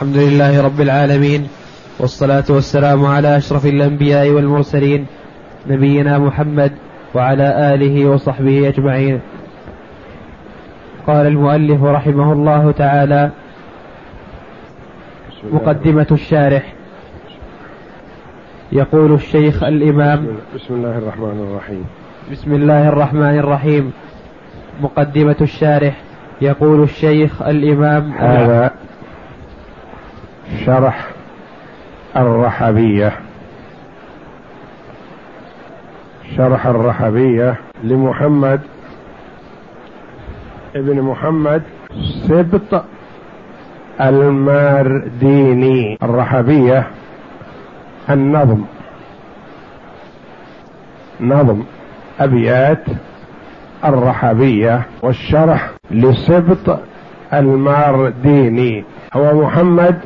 الحمد لله رب العالمين والصلاة والسلام على أشرف الأنبياء والمرسلين نبينا محمد وعلى آله وصحبه أجمعين. قال المؤلف رحمه الله تعالى مقدمة الشارح. يقول الشيخ الإمام بسم الله الرحمن الرحيم. بسم الله الرحمن الرحيم. مقدمة الشارح. يقول الشيخ الإمام هذا شرح الرحبية. شرح الرحبية لمحمد ابن محمد سبط المارديني الرحبية النظم. نظم أبيات الرحبية. والشرح لسبط المارديني هو محمد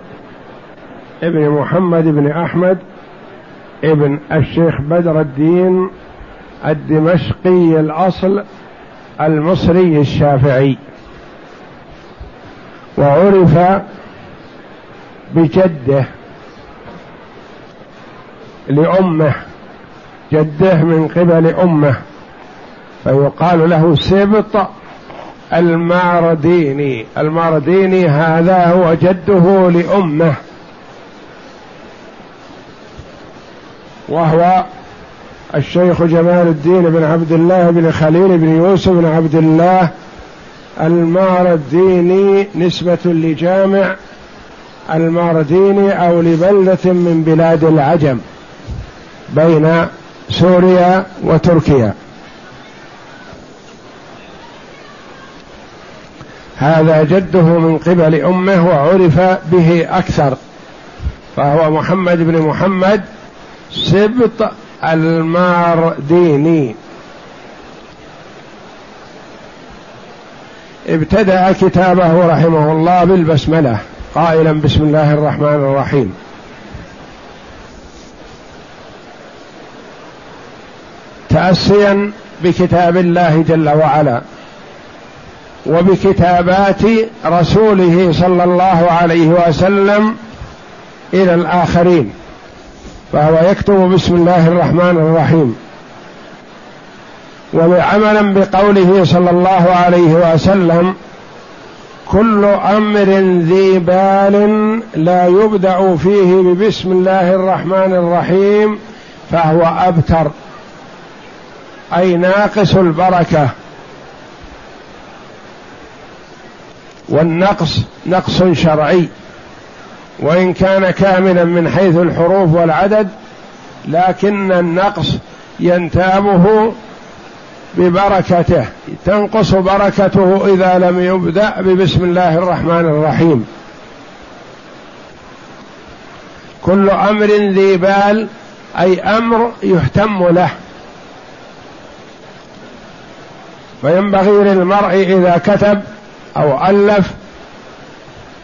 ابن محمد بن أحمد ابن الشيخ بدر الدين الدمشقي الأصل المصري الشافعي. وعرف بجده لأمه جده من قبل أمه فيقال له سبط المارديني. المارديني هذا هو جده لأمه. وهو الشيخ جمال الدين بن عبد الله بن خليل بن يوسف بن عبد الله المارديني نسبة لجامع المارديني أو لبلدة من بلاد العجم بين سوريا وتركيا. هذا جده من قبل أمه وعرف به أكثر فهو محمد بن محمد سبط المارديني. ابتدأ كتابه رحمه الله بالبسملة قائلا بسم الله الرحمن الرحيم. تاسيا بكتاب الله جل وعلا وبكتابات رسوله صلى الله عليه وسلم إلى الآخرين. فهو يكتب بسم الله الرحمن الرحيم. وعملا بقوله صلى الله عليه وسلم كل أمر ذي بال لا يبدأ فيه ببسم الله الرحمن الرحيم فهو أبتر. أي ناقص البركة. والنقص نقص شرعي. وإن كان كاملا من حيث الحروف والعدد لكن النقص ينتابه ببركته تنقص بركته إذا لم يبدأ ببسم الله الرحمن الرحيم. كل أمر ذي بال أي أمر يهتم له. فينبغي للمرء إذا كتب أو ألف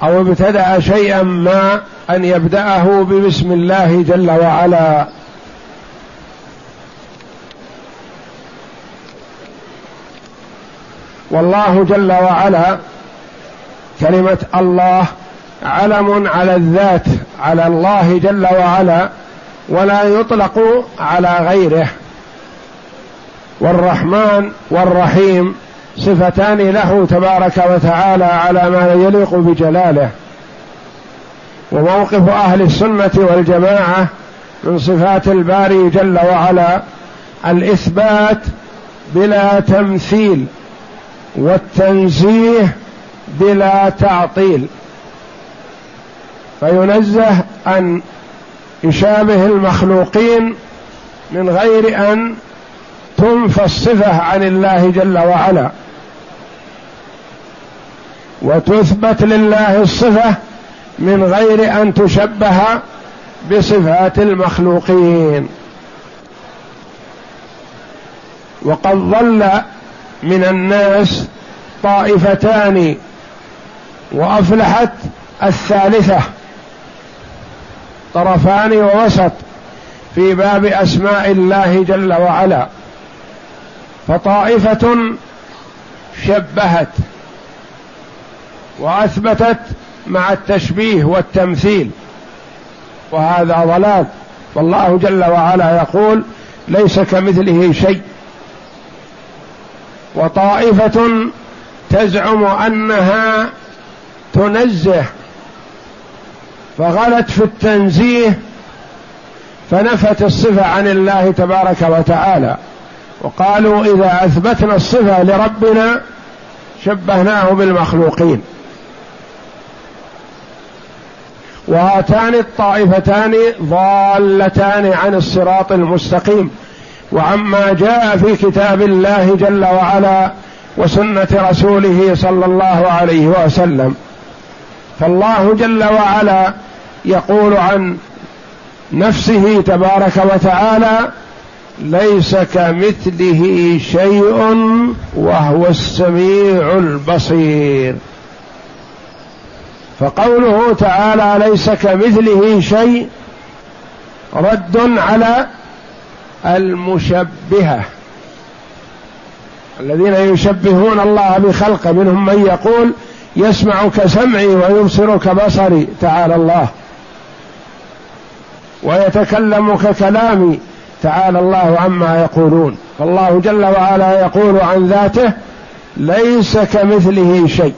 أو ابتدأ شيئا ما أن يبدأه ببسم الله جل وعلا. والله جل وعلا كلمة الله علم على الذات على الله جل وعلا ولا يطلق على غيره. والرحمن والرحيم صفتان له تبارك وتعالى على ما يليق بجلاله. وموقف أهل السنة والجماعة من صفات الباري جل وعلا الإثبات بلا تمثيل والتنزيه بلا تعطيل. فينزه أن يشابه المخلوقين من غير أن تنفى الصفة عن الله جل وعلا. وتثبت لله الصفة من غير أن تشبه بصفات المخلوقين. وقد ظل من الناس طائفتان وأفلحت الثالثة طرفان ووسط في باب أسماء الله جل وعلا. فطائفة شبهت وأثبتت مع التشبيه والتمثيل. وهذا ضلال. والله جل وعلا يقول ليس كمثله شيء. وطائفة تزعم أنها تنزه. فغلت في التنزيه فنفت الصفة عن الله تبارك وتعالى. وقالوا إذا أثبتنا الصفة لربنا شبهناه بالمخلوقين. وهاتان الطائفتان ضالتان عن الصراط المستقيم. وعما جاء في كتاب الله جل وعلا وسنة رسوله صلى الله عليه وسلم. فالله جل وعلا يقول عن نفسه تبارك وتعالى ليس كمثله شيء وهو السميع البصير. فقوله تعالى ليس كمثله شيء رد على المشبهة؟ الذين يشبهون الله بخلقه منهم من يقول يسمع كسمعي ويبصر كبصري تعالى الله. ويتكلم ككلامي تعالى الله عما يقولون. فالله جل وعلا يقول عن ذاته ليس كمثله شيء.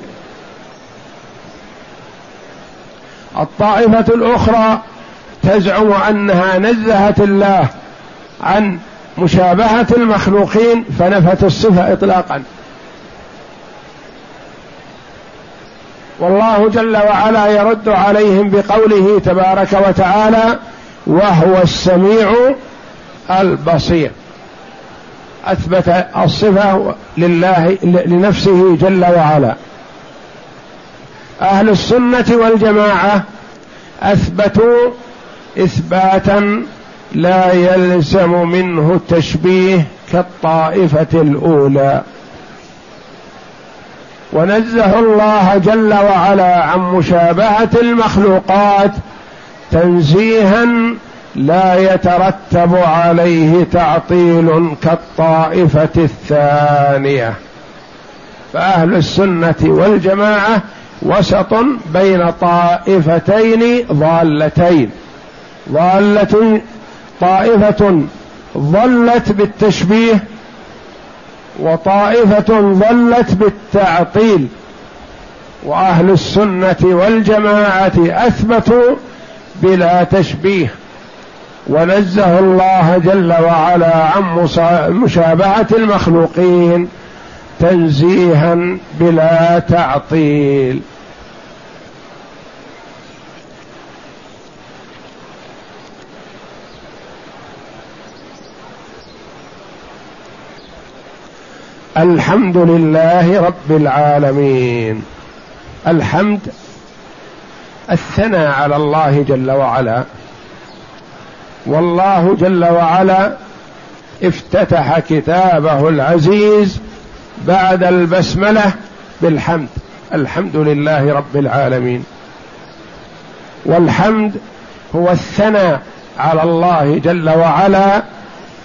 الطائفة الأخرى تزعم أنها نزهت الله عن مشابهة المخلوقين فنفت الصفة اطلاقا. والله جل وعلا يرد عليهم بقوله تبارك وتعالى وهو السميع البصير. أثبت الصفة لله لنفسه جل وعلا. أهل السنة والجماعة أثبتوا إثباتا لا يلزم منه التشبيه كالطائفة الأولى. ونزه الله جل وعلا عن مشابهة المخلوقات تنزيها لا يترتب عليه تعطيل كالطائفة الثانية. فأهل السنة والجماعة وسط بين طائفتين ضالتين. ضالة طائفة ضلت بالتشبيه وطائفة ضلت بالتعطيل. وأهل السنة والجماعة أثبتوا بلا تشبيه. ونزه الله جل وعلا عن مشابهة المخلوقين تنزيها بلا تعطيل. الحمد لله رب العالمين. الحمد الثناء على الله جل وعلا. والله جل وعلا افتتح كتابه العزيز بعد البسملة بالحمد. الحمد لله رب العالمين. والحمد هو الثناء على الله جل وعلا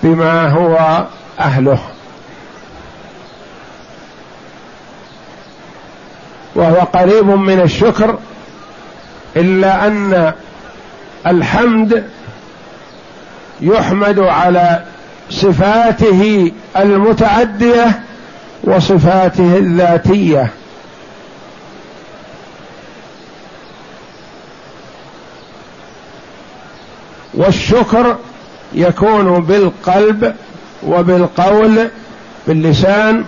بما هو أهله. وهو قريب من الشكر إلا أن الحمد يحمد على صفاته المتعدية وصفاته الذاتية. والشكر يكون بالقلب وبالقول باللسان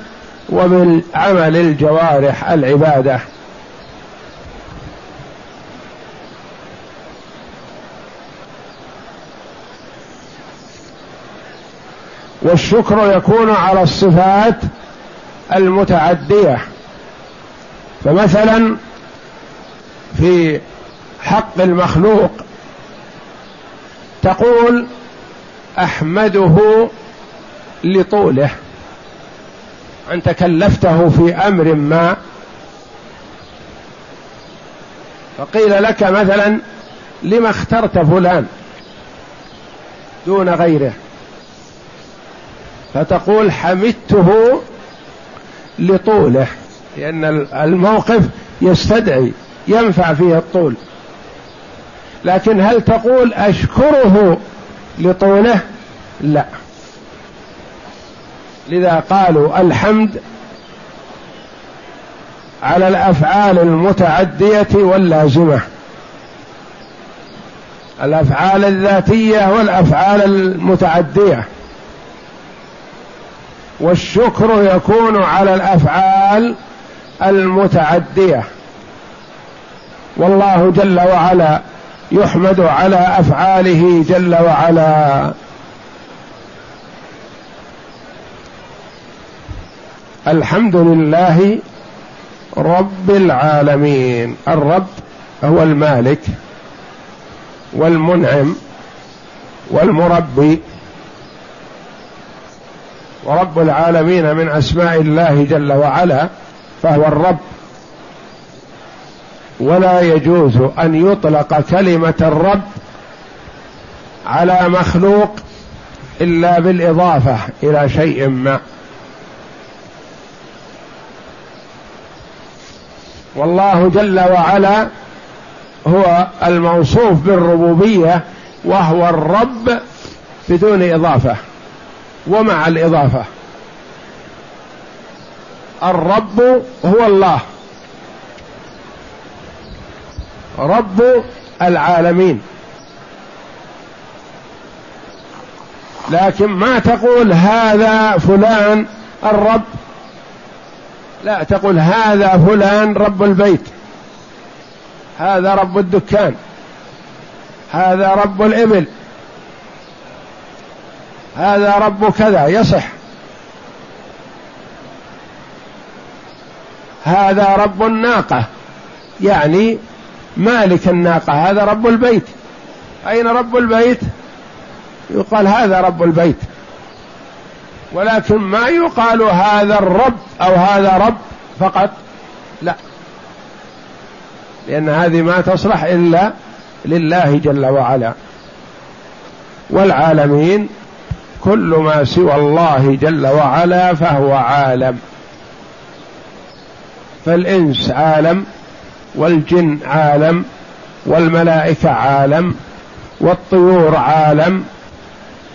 وبالعمل الجوارح العبادة. والشكر يكون على الصفات المتعدية. فمثلا في حق المخلوق تقول أحمده لطوله. انت كلفته في أمر ما. فقيل لك مثلا لما اخترت فلان دون غيره؟ فتقول حمدته لطوله لأن الموقف يستدعي ينفع فيه الطول. لكن هل تقول أشكره لطوله؟ لا. لذا قالوا الحمد على الأفعال المتعدية واللازمة. الأفعال الذاتية والأفعال المتعدية. والشكر يكون على الأفعال المتعدية. والله جل وعلا يحمد على أفعاله جل وعلا. الحمد لله رب العالمين. الرب هو المالك والمنعم والمربي ورب العالمين من أسماء الله جل وعلا فهو الرب. ولا يجوز أن يطلق كلمة الرب على مخلوق إلا بالإضافة إلى شيء ما. والله جل وعلا هو الموصوف بالربوبية وهو الرب بدون إضافة ومع الإضافة. الرب هو الله. رب العالمين. لكن ما تقول هذا فلان الرب؟ لا تقول هذا فلان رب البيت هذا رب الدكان هذا رب الإبل هذا رب كذا يصح. هذا رب الناقة يعني مالك الناقة هذا رب البيت. أين رب البيت؟ يقال هذا رب البيت. ولكن ما يقال هذا الرب أو هذا رب فقط. لا. لأن هذه ما تصلح إلا لله جل وعلا. والعالمين كل ما سوى الله جل وعلا فهو عالم. فالإنس عالم والجن عالم والملائكة عالم والطيور عالم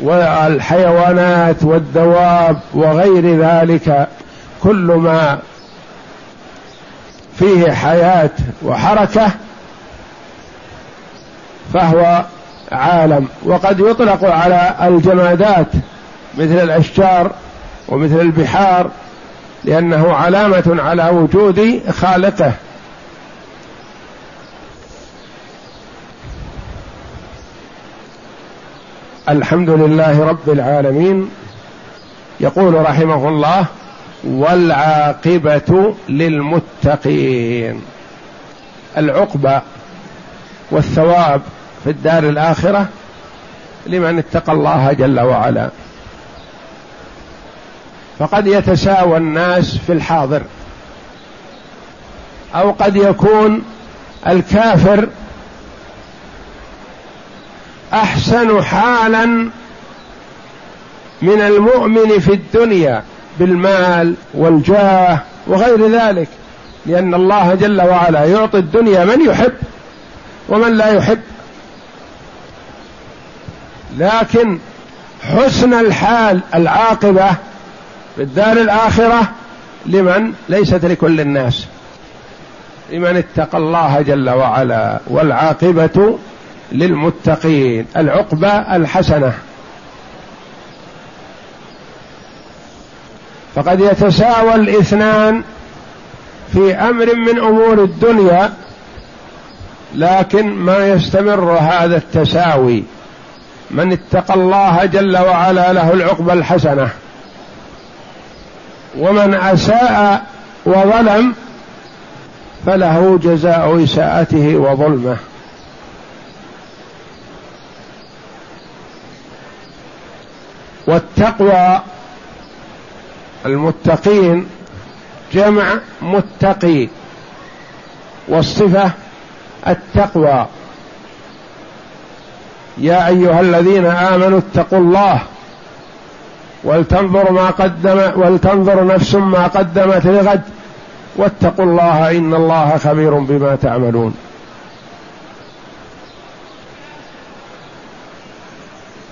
والحيوانات والدواب وغير ذلك كل ما فيه حياة وحركة فهو عالم. وقد يطلق على الجمادات مثل الأشجار ومثل البحار لأنه علامة على وجود خالقه. الحمد لله رب العالمين. يقول رحمه الله والعاقبة للمتقين. العقبة والثواب في الدار الآخرة لمن اتقى الله جل وعلا. فقد يتساوى الناس في الحاضر أو قد يكون الكافر أحسن حالا من المؤمن في الدنيا بالمال والجاه وغير ذلك لأن الله جل وعلا يعطي الدنيا من يحب ومن لا يحب. لكن حسن الحال العاقبة في الدار الآخرة لمن؟ ليست لكل الناس. لمن اتقى الله جل وعلا والعاقبة للمتقين. العقبة الحسنة. فقد يتساوى الاثنان في أمر من أمور الدنيا لكن ما يستمر هذا التساوي. من اتقى الله جل وعلا له العقبة الحسنة. ومن أساء وظلم فله جزاء إساءته وظلمه. والتقوى المتقين جمع متقي والصفة التقوى. يا أيها الذين آمنوا اتقوا الله ولتنظر ما قدم ولتنظر نفس ما قدمت لغد واتقوا الله إن الله خبير بما تعملون.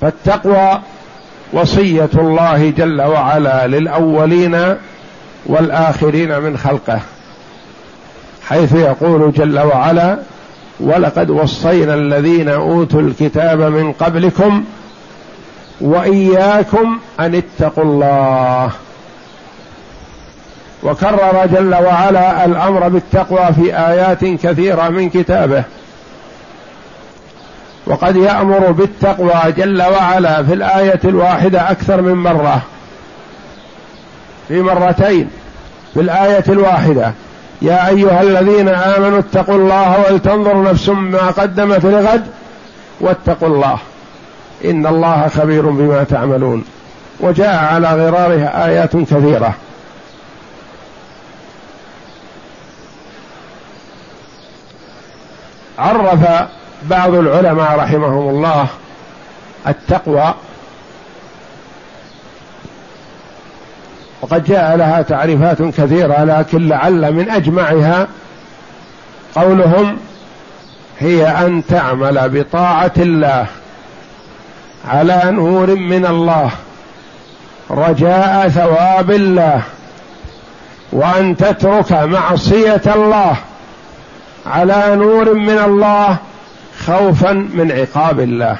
فالتقوى وصية الله جل وعلا للأولين والآخرين من خلقه. حيث يقول جل وعلا ولقد وصينا الذين أوتوا الكتاب من قبلكم وإياكم أن اتقوا الله وكرر جل وعلا الأمر بالتقوى في آيات كثيرة من كتابه. وقد يأمر بالتقوى جل وعلا في الآية الواحدة أكثر من مرة. في مرتين في الآية الواحدة. يا أيها الذين آمنوا اتقوا الله ولتنظر نفس ما قدمت لغد واتقوا الله. إن الله خبير بما تعملون. وجاء على غرارها آيات كثيرة. عرف بعض العلماء رحمهم الله التقوى وقد جاء لها تعريفات كثيرة لكن لعل من أجمعها قولهم هي أن تعمل بطاعة الله على نور من الله رجاء ثواب الله وأن تترك معصية الله على نور من الله خوفا من عقاب الله.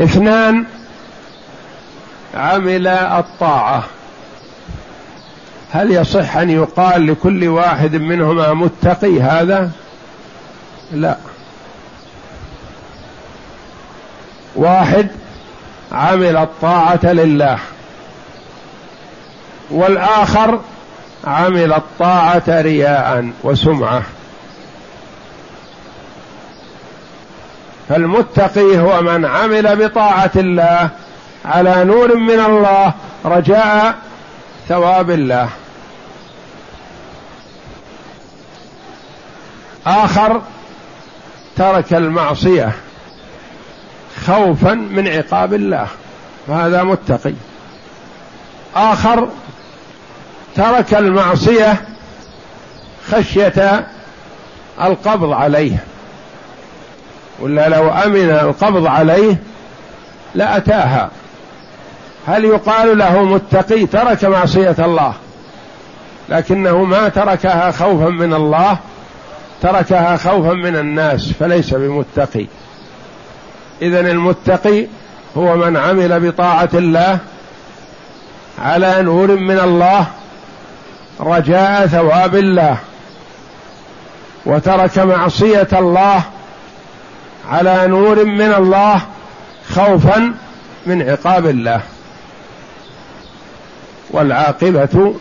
اثنان عمل الطاعة. هل يصح أن يقال لكل واحد منهما متقي هذا؟ لا. واحد عمل الطاعة لله. والآخر عمل الطاعة رياء وسمعة. فالمتقي هو من عمل بطاعة الله على نور من الله رجاء ثواب الله. آخر ترك المعصية خوفا من عقاب الله. فهذا متقي. آخر ترك المعصية خشية القبض عليه. ولا لو أمن القبض عليه لأتاها. هل يقال له متقي ترك معصية الله؟ لكنه ما تركها خوفا من الله تركها خوفا من الناس فليس بمتقي. اذا المتقي هو من عمل بطاعة الله على نور من الله رجاء ثواب الله وترك معصية الله على نور من الله خوفا من عقاب الله. والعاقبة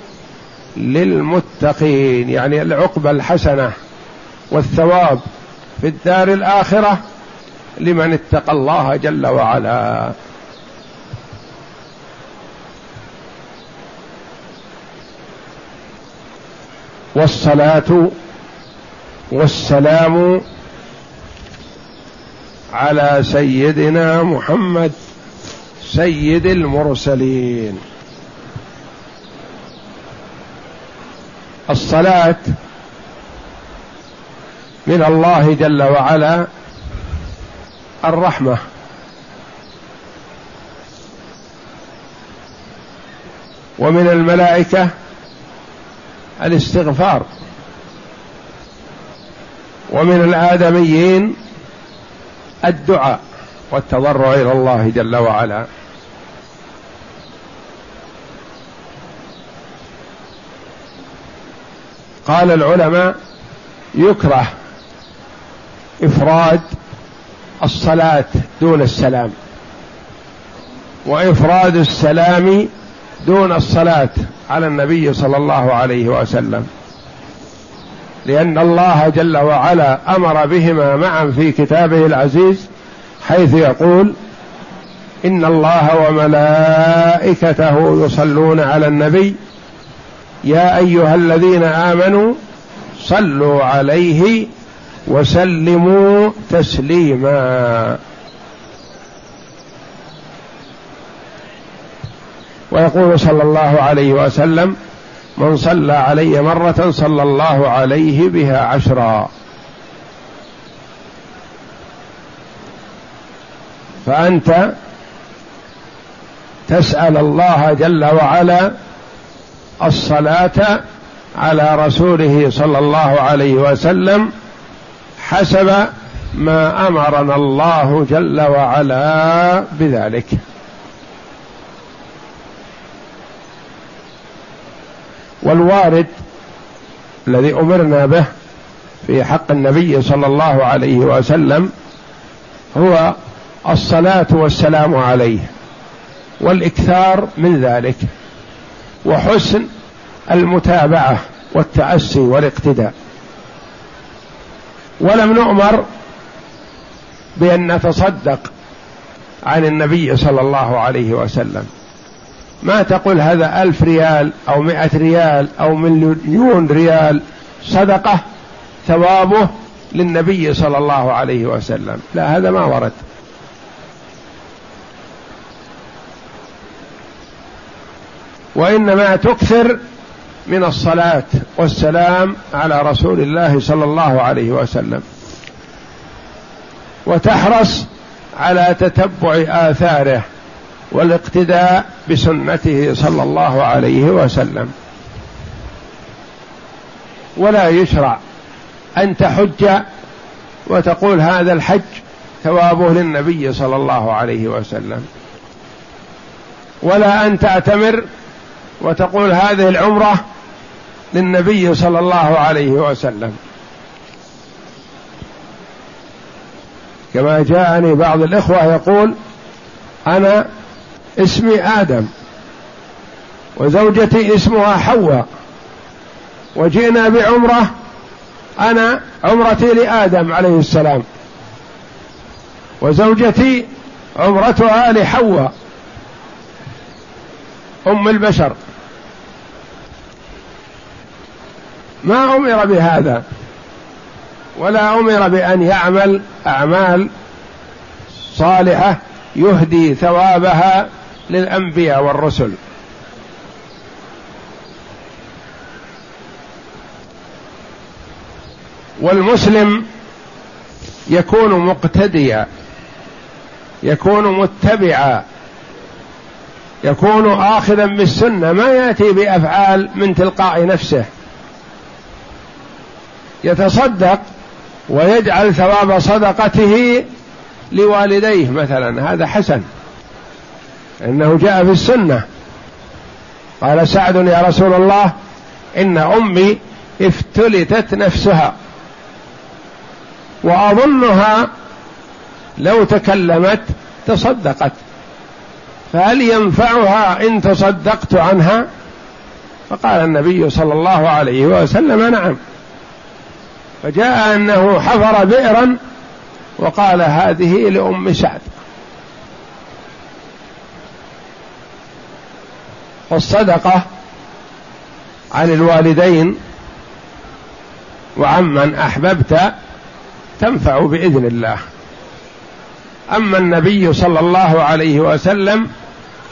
للمتقين يعني العقبة الحسنة والثواب في الدار الآخرة لمن اتقى الله جل وعلا. والصلاة والسلام على سيدنا محمد سيد المرسلين. الصلاة من الله جل وعلا الرحمة. ومن الملائكة الاستغفار. ومن الآدميين الدعاء والتضرع إلى الله جل وعلا. قال العلماء يكره إفراد الصلاة دون السلام. وإفراد السلام دون الصلاة على النبي صلى الله عليه وسلم. لأن الله جل وعلا أمر بهما معا في كتابه العزيز حيث يقول إن الله وملائكته يصلون على النبي يا أيها الذين آمنوا صلوا عليه وسلموا تسليما. ويقول صلى الله عليه وسلم من صلى علي مرة صلى الله عليه بها عشرا. فأنت تسأل الله جل وعلا الصلاة على رسوله صلى الله عليه وسلم حسب ما أمرنا الله جل وعلا بذلك. والوارد الذي أمرنا به في حق النبي صلى الله عليه وسلم هو الصلاة والسلام عليه والإكثار من ذلك وحسن المتابعة والتأسي والاقتداء. ولم نؤمر بأن نتصدق عن النبي صلى الله عليه وسلم. ما تقول هذا ألف ريال أو مئة ريال أو مليون ريال؟ صدقة ثوابه للنبي صلى الله عليه وسلم. لا هذا ما ورد. وإنما تكثر من الصلاة والسلام على رسول الله صلى الله عليه وسلم. وتحرص على تتبع آثاره. والاقتداء بسنته صلى الله عليه وسلم. ولا يشرع أن تحج وتقول هذا الحج ثوابه للنبي صلى الله عليه وسلم. ولا أن تعتمر وتقول هذه العمرة للنبي صلى الله عليه وسلم. كما جاءني بعض الإخوة يقول أنا اسمي آدم وزوجتي اسمها حواء وجئنا بعمرة أنا عمرتي لآدم عليه السلام وزوجتي عمرتها لحواء أم البشر. ما أمر بهذا ولا أمر بأن يعمل أعمال صالحة يهدي ثوابها للأنبياء والرسل. والمسلم يكون مقتديا يكون متبعا يكون آخذا بالسنة ما يأتي بأفعال من تلقاء نفسه. يتصدق ويجعل ثواب صدقته لوالديه مثلا هذا حسن. إنه جاء في السنة. قال سعد يا رسول الله إن أمي افتلتت نفسها. وأظنها لو تكلمت تصدقت. فهل ينفعها إن تصدقت عنها؟ فقال النبي صلى الله عليه وسلم نعم. فجاء أنه حفر بئرا وقال هذه لأم سعد. والصدقة عن الوالدين وعمن أحببت تنفع بإذن الله. أما النبي صلى الله عليه وسلم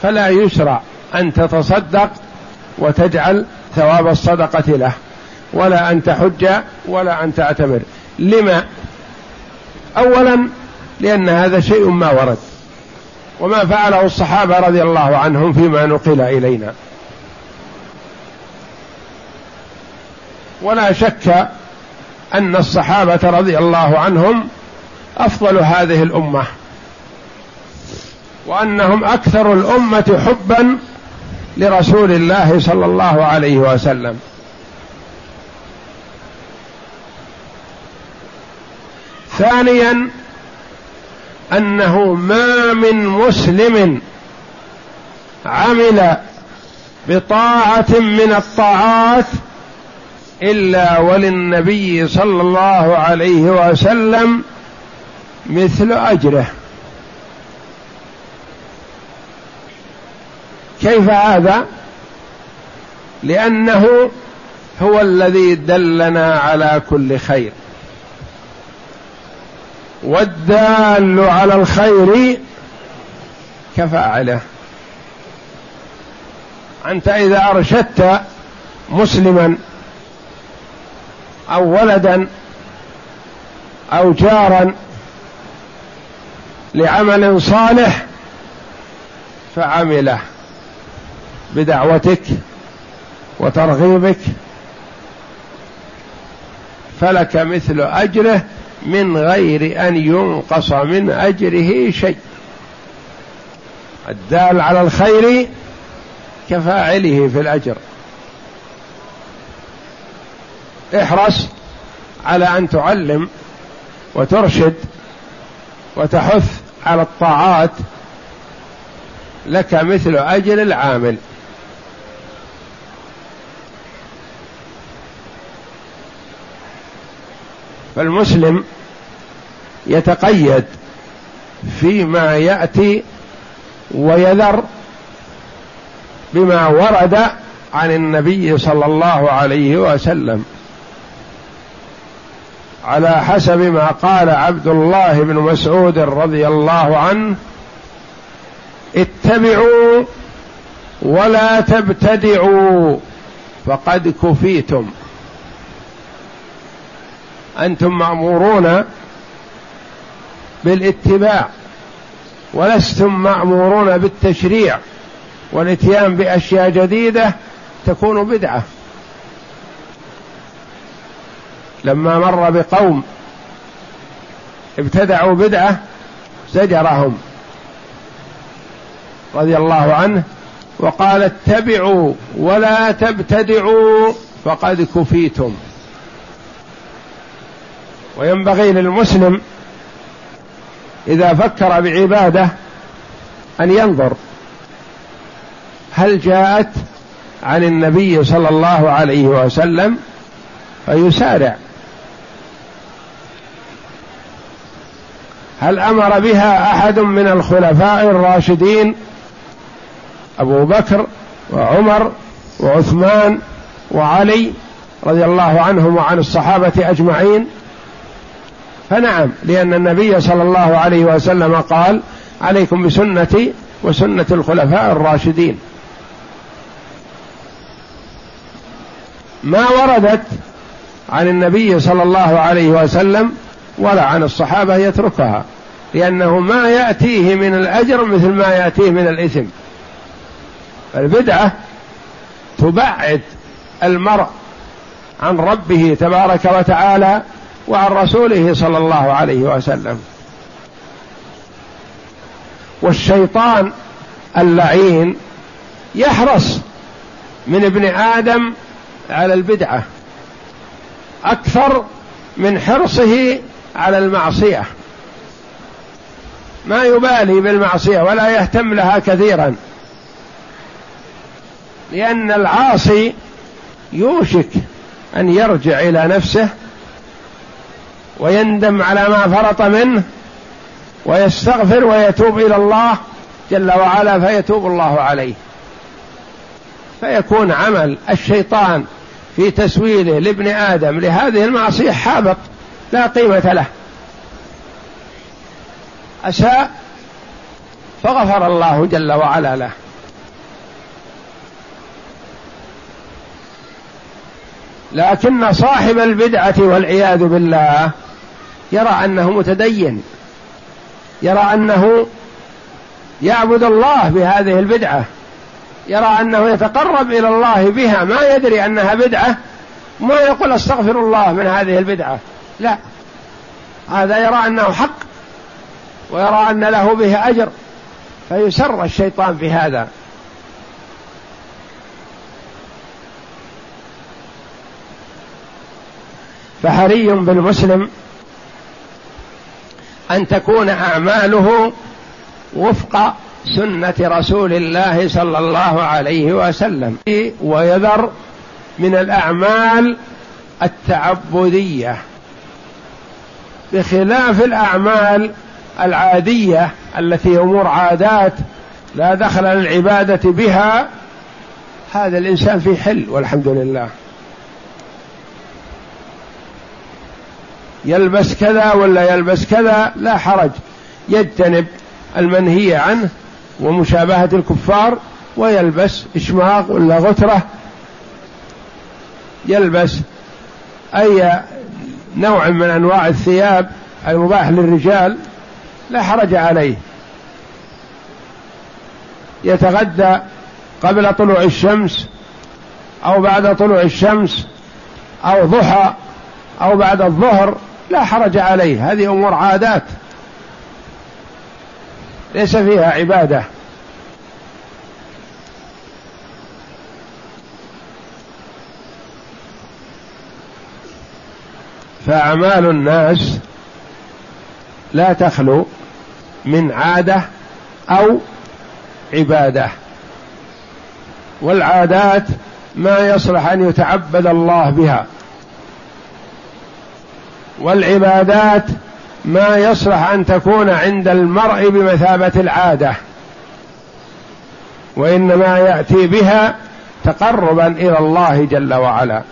فلا يشرع أن تتصدق وتجعل ثواب الصدقة له ولا أن تحج ولا أن تعتمر. لما؟ أولا لأن هذا شيء ما ورد. وما فعله الصحابة رضي الله عنهم فيما نقل إلينا. ولا شك أن الصحابة رضي الله عنهم أفضل هذه الأمة وأنهم أكثر الأمة حبا لرسول الله صلى الله عليه وسلم. ثانيا أنه ما من مسلم عمل بطاعة من الطاعات إلا وللنبي صلى الله عليه وسلم مثل أجره. كيف هذا؟ لأنه هو الذي دلنا على كل خير. والدال على الخير كفاعله. أنت إذا أرشدت مسلما أو ولدا أو جارا لعمل صالح فعمله بدعوتك وترغيبك. فلك مثل أجره من غير أن ينقص من أجره شيء. الدال على الخير كفاعله في الأجر. احرص على أن تعلم وترشد وتحث على الطاعات لك مثل أجر العامل. فالمسلم يتقيد فيما يأتي ويذر بما ورد عن النبي صلى الله عليه وسلم على حسب ما قال عبد الله بن مسعود رضي الله عنه اتبعوا ولا تبتدعوا فقد كفيتم. أنتم مأمورون بالاتباع ولستم مأمورون بالتشريع والإتيان بأشياء جديدة تكون بدعة. لما مر بقوم ابتدعوا بدعة زجرهم رضي الله عنه وقال اتبعوا ولا تبتدعوا فقد كفيتم. وينبغي للمسلم إذا فكر بعبادة أن ينظر هل جاءت عن النبي صلى الله عليه وسلم فيسارع. هل أمر بها أحد من الخلفاء الراشدين؟ أبو بكر وعمر وعثمان وعلي رضي الله عنهم وعن الصحابة أجمعين. فنعم لأن النبي صلى الله عليه وسلم قال عليكم بسنتي وسنة الخلفاء الراشدين. ما وردت عن النبي صلى الله عليه وسلم ولا عن الصحابة يتركها لأنه ما يأتيه من الأجر مثل ما يأتيه من الإثم. البدعة تبعد المرء عن ربه تبارك وتعالى وعن رسوله صلى الله عليه وسلم. والشيطان اللعين يحرص من ابن آدم على البدعة أكثر من حرصه على المعصية. ما يبالي بالمعصية ولا يهتم لها كثيرا لأن العاصي يوشك أن يرجع إلى نفسه ويندم على ما فرط منه ويستغفر ويتوب إلى الله جل وعلا فيتوب الله عليه. فيكون عمل الشيطان في تسويله لابن آدم لهذه المعصية حابط لا قيمة له. أساء فغفر الله جل وعلا له. لكن صاحب البدعة والعياذ بالله يرى أنه متدين يرى أنه يعبد الله بهذه البدعة يرى أنه يتقرب إلى الله بها ما يدري أنها بدعة ما يقول أستغفر الله من هذه البدعة لا. هذا يرى أنه حق ويرى أن له به أجر فيسر الشيطان في هذا. فحري بالمسلم أن تكون أعماله وفق سنة رسول الله صلى الله عليه وسلم. ويذر من الأعمال التعبدية. بخلاف الأعمال العادية التي امور عادات لا دخل للعباده بها هذا الإنسان في حل والحمد لله. يلبس كذا ولا يلبس كذا لا حرج. يجتنب المنهي عنه ومشابهة الكفار ويلبس إشماغ ولا غترة. يلبس أي نوع من أنواع الثياب المباح للرجال لا حرج عليه. يتغدى قبل طلوع الشمس أو بعد طلوع الشمس أو ضحى أو بعد الظهر لا حرج عليه. هذه أمور عادات. ليس فيها عبادة. فأعمال الناس لا تخلو من عادة أو عبادة. والعادات ما يصلح أن يتعبد الله بها. والعبادات ما يصلح أن تكون عند المرء بمثابة العادة وإنما يأتي بها تقربا إلى الله جل وعلا.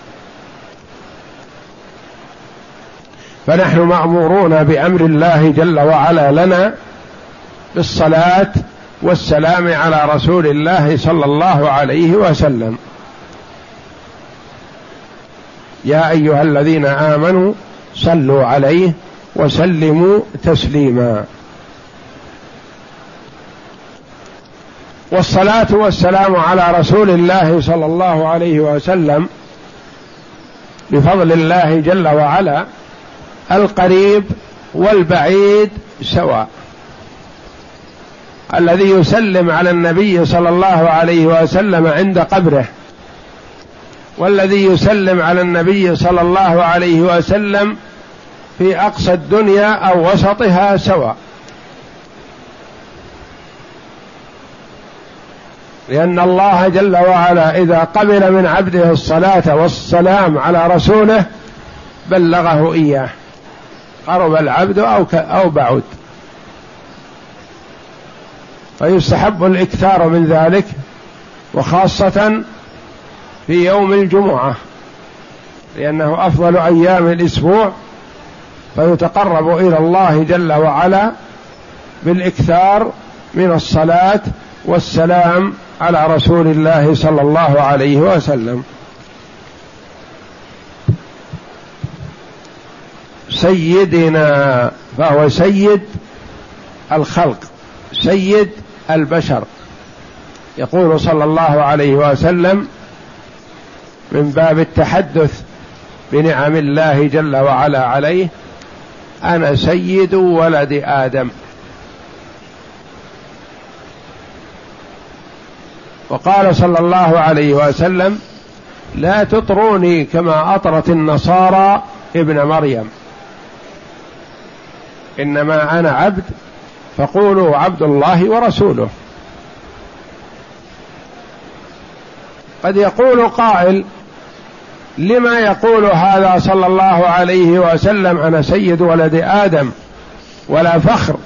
فنحن مأمورون بأمر الله جل وعلا لنا بالصلاة والسلام على رسول الله صلى الله عليه وسلم. يا أيها الذين آمنوا صلوا عليه وسلموا تسليما. والصلاة والسلام على رسول الله صلى الله عليه وسلم بفضل الله جل وعلا القريب والبعيد سواء الذي يسلم على النبي صلى الله عليه وسلم عند قبره. والذي يسلم على النبي صلى الله عليه وسلم في أقصى الدنيا أو وسطها سواء. لأن الله جل وعلا إذا قبل من عبده الصلاة والسلام على رسوله بلغه إياه. قرب العبد أو أو بعد. فيستحب الإكثار من ذلك وخاصة في يوم الجمعة لأنه أفضل أيام الأسبوع فيتقرب إلى الله جل وعلا بالإكثار من الصلاة والسلام على رسول الله صلى الله عليه وسلم. سيدنا فهو سيد الخلق سيد البشر. يقول صلى الله عليه وسلم من باب التحدث بنعم الله جل وعلا عليه أنا سيد ولد آدم. وقال صلى الله عليه وسلم لا تطروني كما أطرت النصارى ابن مريم. إنما أنا عبد فقولوا عبد الله ورسوله. قد يقول قائل لما يقول هذا صلى الله عليه وسلم أنا سيد ولد آدم ولا فخر.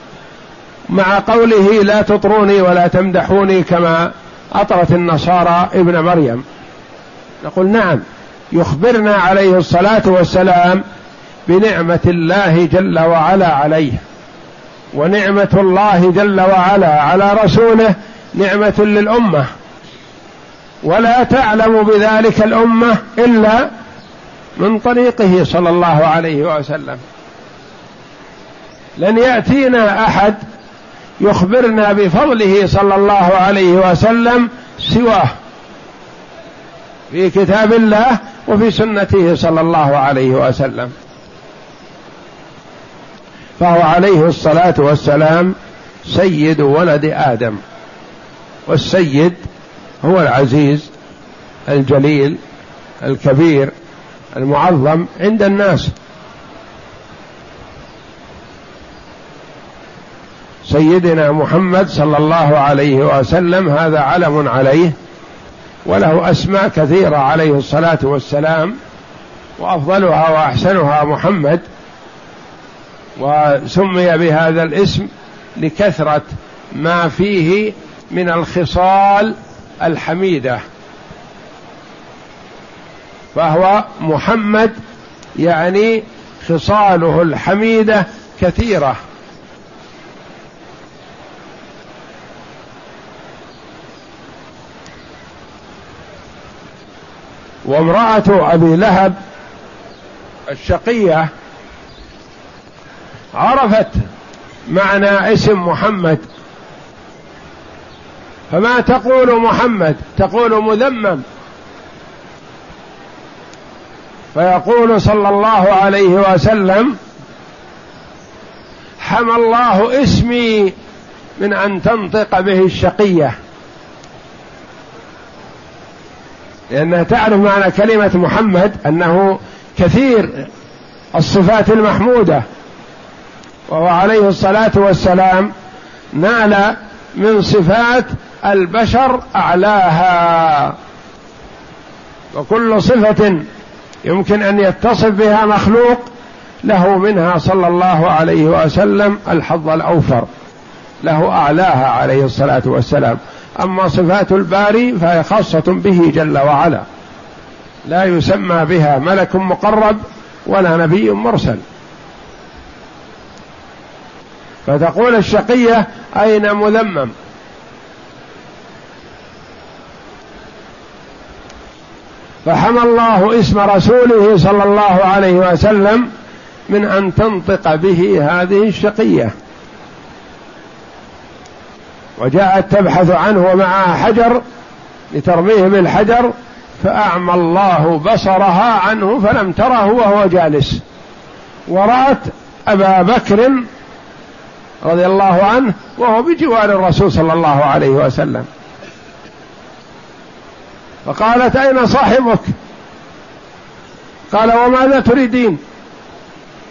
مع قوله لا تطروني ولا تمدحوني كما أطرت النصارى ابن مريم. نقول نعم يخبرنا عليه الصلاة والسلام بنعمة الله جل وعلا عليه ونعمة الله جل وعلا على رسوله نعمة للأمة. ولا تعلم بذلك الأمة إلا من طريقه صلى الله عليه وسلم. لن يأتينا أحد يخبرنا بفضله صلى الله عليه وسلم سواه في كتاب الله وفي سنته صلى الله عليه وسلم. فهو عليه الصلاة والسلام سيد ولد آدم والسيد هو العزيز الجليل الكبير المعظم عند الناس. سيدنا محمد صلى الله عليه وسلم هذا علم عليه وله أسماء كثيرة عليه الصلاة والسلام وأفضلها وأحسنها محمد وسمي بهذا الاسم لكثرة ما فيه من الخصال الحميدة فهو محمد يعني خصاله الحميدة كثيرة. وامرأة أبي لهب الشقية عرفت معنى اسم محمد فما تقول محمد تقول مذمم. فيقول صلى الله عليه وسلم حمى الله اسمي من أن تنطق به الشقية. لأنها تعرف معنى كلمة محمد أنه كثير الصفات المحمودة. وهو عليه الصلاة والسلام نال من صفات البشر أعلاها. وكل صفة يمكن أن يتصف بها مخلوق له منها صلى الله عليه وسلم الحظ الأوفر له أعلاها عليه الصلاة والسلام. أما صفات الباري فهي خاصة به جل وعلا. لا يسمى بها ملك مقرب ولا نبي مرسل. فتقول الشقية أين مذمم؟ فحمى الله اسم رسوله صلى الله عليه وسلم من أن تنطق به هذه الشقية. وجاءت تبحث عنه ومعها حجر لترميه بالحجر فأعمى الله بصرها عنه فلم تره وهو جالس. ورأت أبا بكر رضي الله عنه وهو بجوار الرسول صلى الله عليه وسلم. فقالت أين صاحبك؟ قال وماذا تريدين؟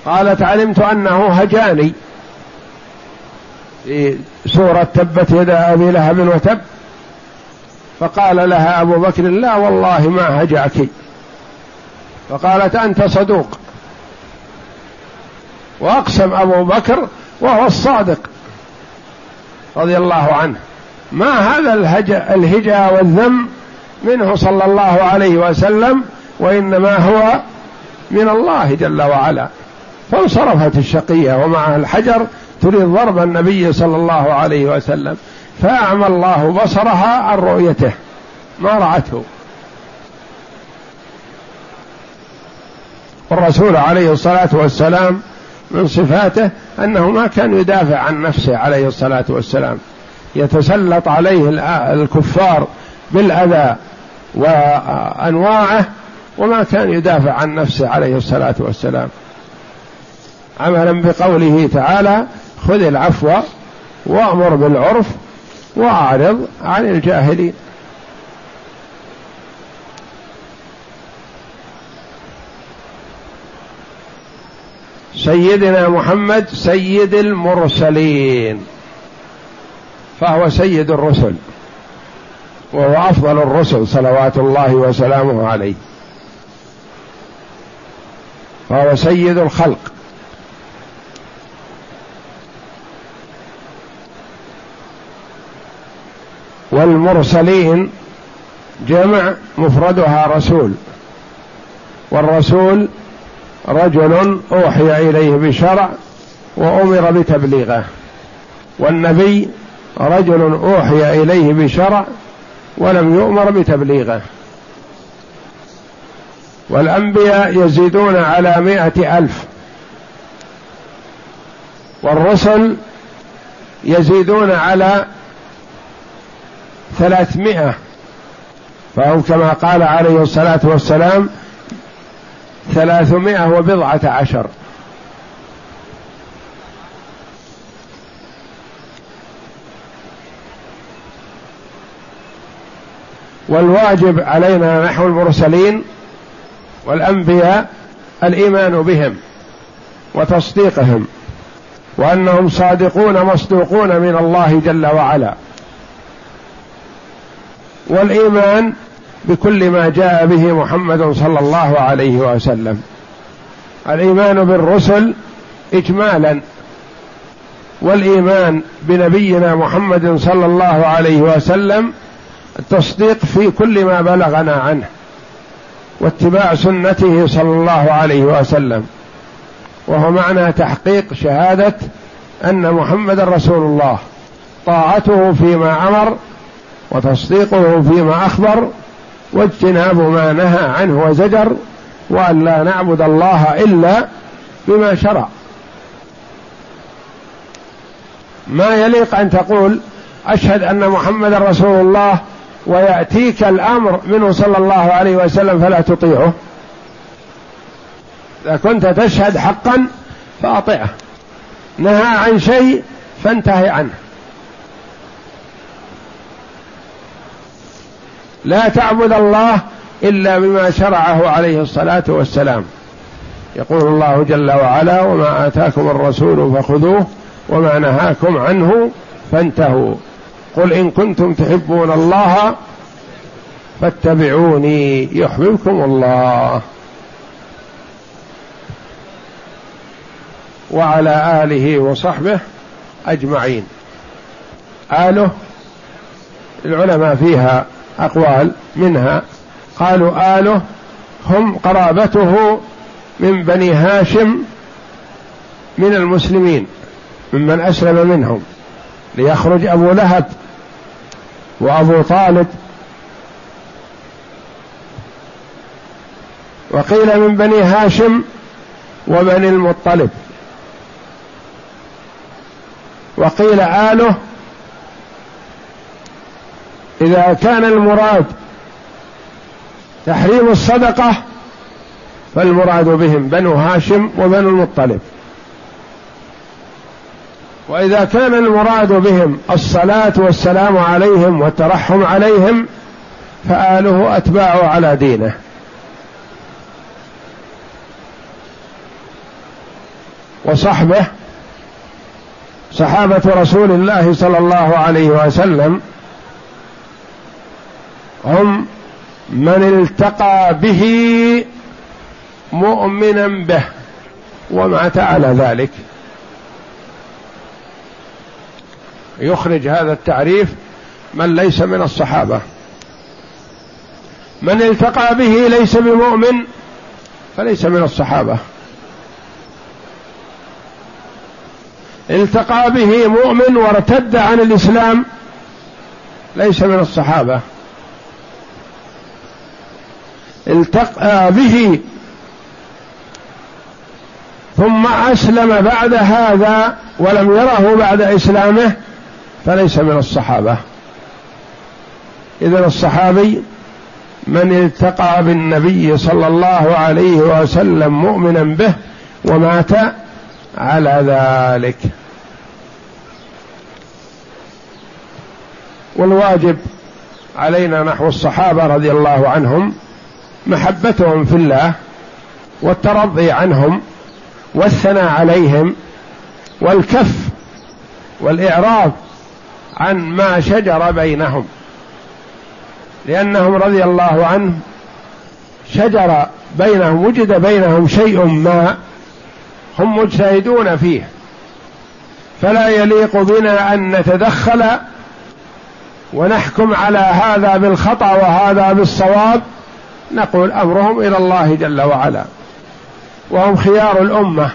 قالت علمت أنه هجاني. في سورة تبت يدا أبي لهب وتب. فقال لها أبو بكر لا والله ما هجعك. فقالت أنت صدوق. وأقسم أبو بكر وهو الصادق رضي الله عنه. ما هذا الهجا, الهجا والذم؟ منه صلى الله عليه وسلم وإنما هو من الله جل وعلا. فانصرفت الشقية ومعها الحجر تريد ضرب النبي صلى الله عليه وسلم. فأعمى الله بصرها عن رؤيته. ما رأته. والرسول عليه الصلاة والسلام من صفاته أنه ما كان يدافع عن نفسه عليه الصلاة والسلام. يتسلط عليه الكفار بالأذى وأنواعه وما كان يدافع عن نفسه عليه الصلاة والسلام. عملا بقوله تعالى خذ العفو وأمر بالعرف وأعرض عن الجاهلين. سيدنا محمد سيد المرسلين فهو سيد الرسل. وهو أفضل الرسل صلوات الله وسلامه عليه. فهو سيد الخلق. والمرسلين جمع مفردها رسول. والرسول رجل أوحي إليه بشرع وأمر بتبليغه. والنبي رجل أوحي إليه بشرع ولم يؤمر بتبليغه. والأنبياء يزيدون على مائة ألف. والرسل يزيدون على ثلاثمائة. فهم كما قال عليه الصلاة والسلام ثلاثمائة وبضعة عشر. والواجب علينا نحو المرسلين والأنبياء الإيمان بهم وتصديقهم وأنهم صادقون مصدوقون من الله جل وعلا. والإيمان بكل ما جاء به محمد صلى الله عليه وسلم. الإيمان بالرسل اجمالا والإيمان بنبينا محمد صلى الله عليه وسلم التصديق في كل ما بلغنا عنه واتباع سنته صلى الله عليه وسلم. وهو معنى تحقيق شهادة أن محمد رسول الله طاعته فيما أمر وتصديقه فيما أخبر واجتناب ما نهى عنه وزجر وأن لا نعبد الله إلا بما شرع. ما يليق أن تقول أشهد أن محمد رسول الله ويأتيك الأمر منه صلى الله عليه وسلم فلا تطيعه. إذا كنت تشهد حقا فأطعه. نهى عن شيء فانتهي عنه. لا تعبد الله إلا بما شرعه عليه الصلاة والسلام. يقول الله جل وعلا وما آتاكم الرسول فخذوه وما نهاكم عنه فانتهوا. قل إن كنتم تحبون الله فاتبعوني يحببكم الله. وعلى آله وصحبه أجمعين. آله العلماء فيها أقوال منها قالوا آله هم قرابته من بني هاشم من المسلمين ممن أسلم منهم ليخرج أبو لهب وأبو طالب. وقيل من بني هاشم وبني المطلب. وقيل آله. إذا كان المراد تحريم الصدقة فالمراد بهم بنو هاشم وبنو المطلب. وإذا كان المراد بهم الصلاة والسلام عليهم والترحم عليهم فآله اتباع على دينه. وصحبه صحابة رسول الله صلى الله عليه وسلم هم من التقى به مؤمنا به ومات على ذلك. يخرج هذا التعريف من ليس من الصحابة. من التقى به ليس بمؤمن فليس من الصحابة. التقى به مؤمن وارتد عن الإسلام ليس من الصحابة. التقى به ثم أسلم بعد هذا ولم يره بعد إسلامه فليس من الصحابة. اذا الصحابي من التقى بالنبي صلى الله عليه وسلم مؤمنا به ومات على ذلك. والواجب علينا نحو الصحابة رضي الله عنهم محبتهم في الله والترضي عنهم والثناء عليهم والكف والإعراض عن ما شجر بينهم. لأنهم رضي الله عنهم شجر بينهم وجد بينهم شيء ما هم مجتهدون فيه. فلا يليق بنا أن نتدخل ونحكم على هذا بالخطأ وهذا بالصواب. نقول أمرهم إلى الله جل وعلا. وهم خيار الأمة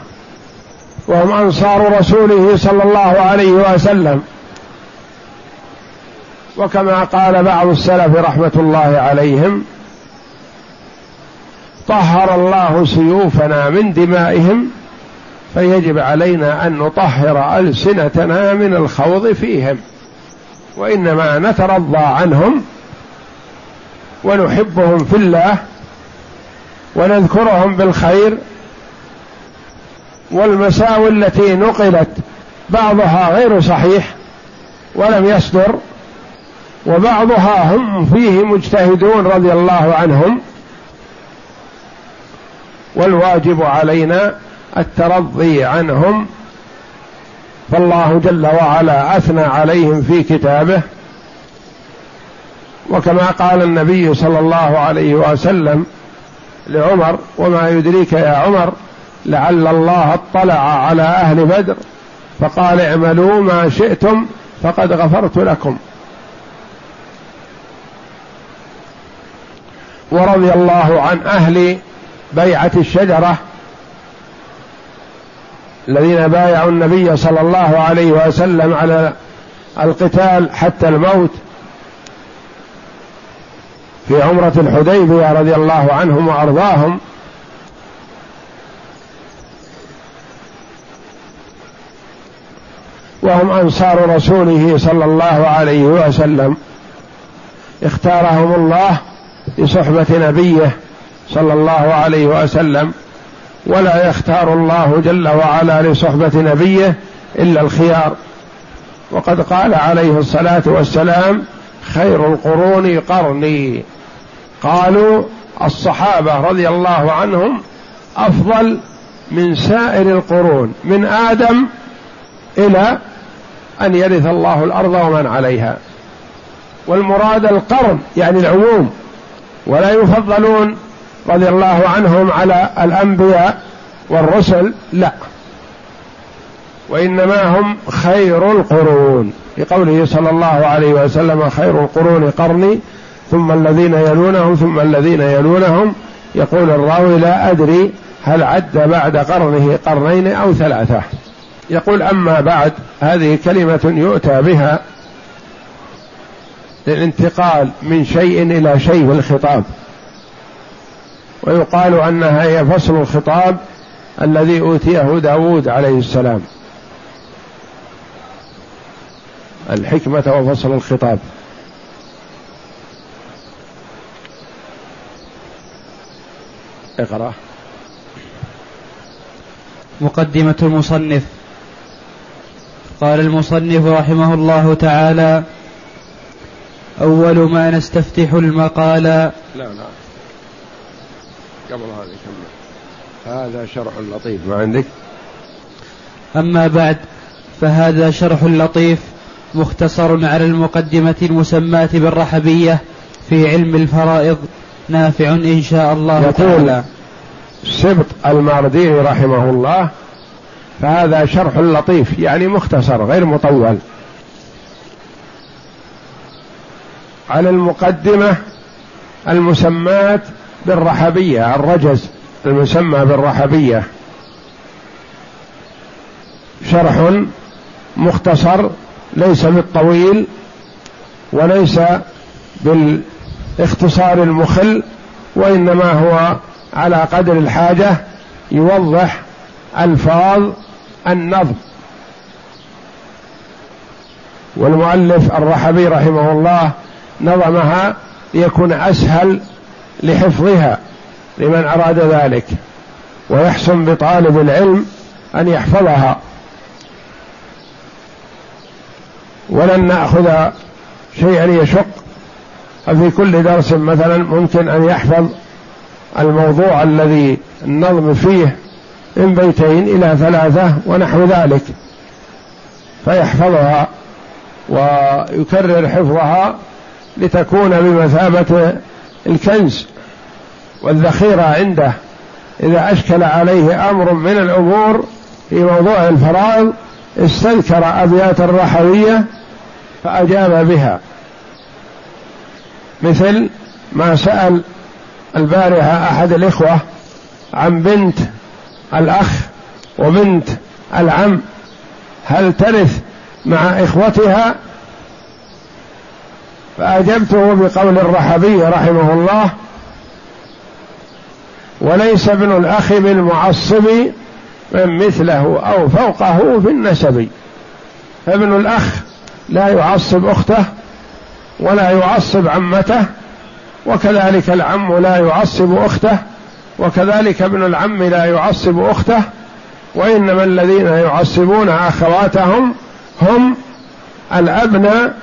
وهم أنصار رسوله صلى الله عليه وسلم. وكما قال بعض السلف رحمة الله عليهم طهر الله سيوفنا من دمائهم فيجب علينا أن نطهر ألسنتنا من الخوض فيهم. وإنما نترضى عنهم ونحبهم في الله ونذكرهم بالخير والمساوي التي نقلت بعضها غير صحيح ولم يصدر وبعضها هم فيه مجتهدون رضي الله عنهم. والواجب علينا الترضي عنهم. فالله جل وعلا أثنى عليهم في كتابه. وكما قال النبي صلى الله عليه وسلم لعمر وما يدريك يا عمر لعل الله اطلع على أهل بدر فقال اعملوا ما شئتم فقد غفرت لكم. ورضي الله عن أهل بيعة الشجرة الذين بايعوا النبي صلى الله عليه وسلم على القتال حتى الموت في عمرة الحديبية رضي الله عنهم وأرضاهم. وهم أنصار رسوله صلى الله عليه وسلم. اختارهم الله لصحبة نبيه صلى الله عليه وسلم ولا يختار الله جل وعلا لصحبة نبيه إلا الخيار. وقد قال عليه الصلاة والسلام خير القرون قرني. قالوا الصحابة رضي الله عنهم أفضل من سائر القرون من آدم إلى أن يرث الله الأرض ومن عليها. والمراد القرن يعني العموم. ولا يفضلون رضي الله عنهم على الأنبياء والرسل لا. وإنما هم خير القرون. لقوله صلى الله عليه وسلم خير القرون قرني ثم الذين يلونهم ثم الذين يلونهم. يقول الراوي لا أدري هل عد بعد قرنه قرنين أو ثلاثة. يقول أما بعد هذه كلمة يؤتى بها للانتقال من شيء إلى شيء في الخطاب ويقال أنها هي فصل الخطاب الذي أوتيه داود عليه السلام. الحكمة وفصل الخطاب. اقرأ. مقدمة المصنف. قال المصنف رحمه الله تعالى أول ما نستفتح المقال. لا لا. قبل هذا كمل. هذا شرح لطيف ما عندك؟ أما بعد فهذا شرح لطيف مختصر على المقدمة المسماة بالرحبية في علم الفرائض نافع إن شاء الله يقول تعالى سبط المارديني رحمه الله فهذا شرح لطيف يعني مختصر غير مطول. على المقدمة المسماة بالرحبية الرجز المسمى بالرحبية. شرح مختصر ليس بالطويل وليس بالاختصار المخل وإنما هو على قدر الحاجة يوضح ألفاظ النظم. والمؤلف الرحبي رحمه الله نظمها ليكون أسهل لحفظها لمن أراد ذلك ويحسن بطالب العلم أن يحفظها. ولن نأخذ شيئا يشق ففي كل درس مثلا ممكن أن يحفظ الموضوع الذي النظم فيه من بيتين إلى ثلاثة ونحو ذلك فيحفظها ويكرر حفظها لتكون بمثابة الكنز والذخيرة عنده. إذا أشكل عليه أمر من الأمور في موضوع الفرائض استذكر أبيات الرحوية فأجاب بها. مثل ما سأل البارحة أحد الإخوة عن بنت الأخ وبنت العم هل ترث مع إخوتها؟ فأجبته بقول الرحبي رحمه الله وليس ابن الأخ بالمعصب من مثله أو فوقه في النسب. فابن الأخ لا يعصب أخته ولا يعصب عمته وكذلك العم لا يعصب أخته وكذلك ابن العم لا يعصب أخته وإنما الذين يعصبون أخواتهم هم الأبناء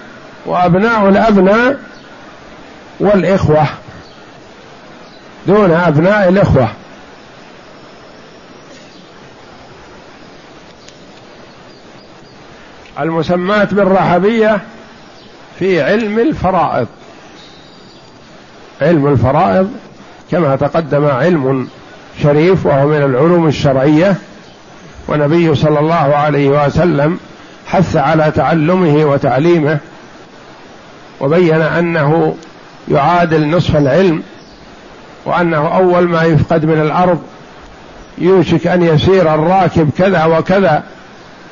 وابناء الأبناء والإخوة. دون أبناء الإخوة. المسماة بالرحبية في علم الفرائض. علم الفرائض كما تقدم علم شريف وهو من العلوم الشرعية. ونبي صلى الله عليه وسلم حث على تعلمه وتعليمه. وبين أنه يعادل نصف العلم وأنه أول ما يفقد من الأرض يوشك أن يسير الراكب كذا وكذا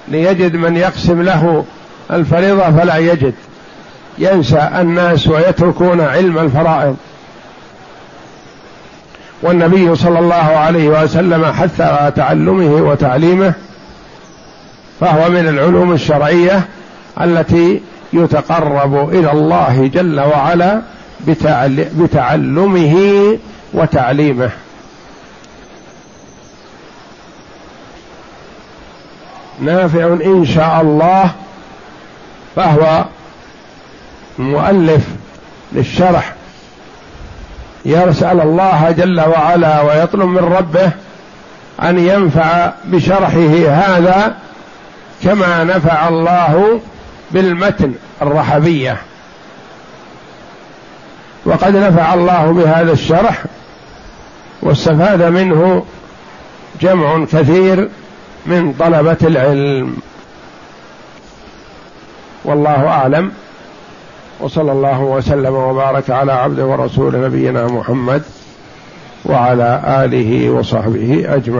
ليجد من يقسم له الفريضة فلا يجد. ينسى الناس ويتركون علم الفرائض. والنبي صلى الله عليه وسلم حث على تعلمه وتعليمه فهو من العلوم الشرعية التي يتقرب إلى الله جل وعلا بتعلمه وتعليمه. نافع إن شاء الله فهو مؤلف للشرح. يسأل الله جل وعلا ويطلب من ربه أن ينفع بشرحه هذا كما نفع الله بالمتن الرحبية. وقد نفع الله بهذا الشرح واستفاد منه جمع كثير من طلبة العلم. والله أعلم. وصلى الله وسلم وبارك على عبده ورسول نبينا محمد وعلى آله وصحبه أجمعين.